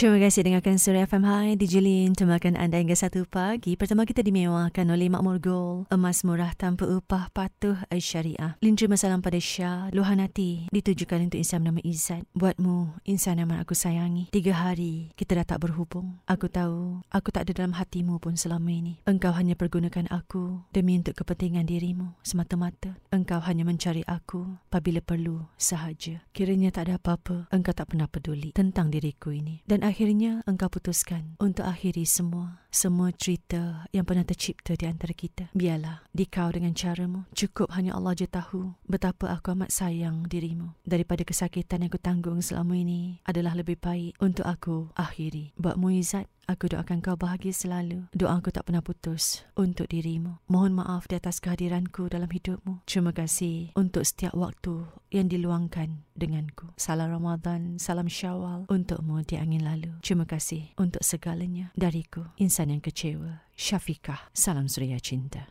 Terima kasih dengarkan Surya FM Hai di Jilin. Temakan anda hingga satu pagi. Pertama kita dimewahkan oleh Makmur Gold. Emas murah tanpa upah patuh syariah. Lin terima salam pada Syah. Luhan hati ditujukan untuk insan nama Izzat. Buatmu, insan yang aku sayangi. Tiga hari kita dah tak berhubung. Aku tahu aku tak ada dalam hatimu pun selama ini. Engkau hanya pergunakan aku demi untuk kepentingan dirimu semata-mata. Engkau hanya mencari aku apabila perlu sahaja. Kiranya tak ada apa-apa. Engkau tak pernah peduli tentang diriku ini. Dan akhirnya engkau putuskan untuk akhiri semua semua cerita yang pernah tercipta di antara kita. Biarlah di kau dengan caramu. Cukup hanya Allah je tahu betapa aku amat sayang dirimu. Daripada kesakitan yang aku tanggung selama ini adalah lebih baik untuk aku akhiri. Buat Muizzat, Aku doakan kau bahagia selalu. Doa aku tak pernah putus untuk dirimu. Mohon maaf di atas kehadiranku dalam hidupmu. Terima kasih untuk setiap waktu yang diluangkan denganku. Salam Ramadan, salam Syawal untukmu di angin lalu. Terima kasih untuk segalanya dariku. Insan yang kecewa. Syafiqah. Salam Suria Cinta.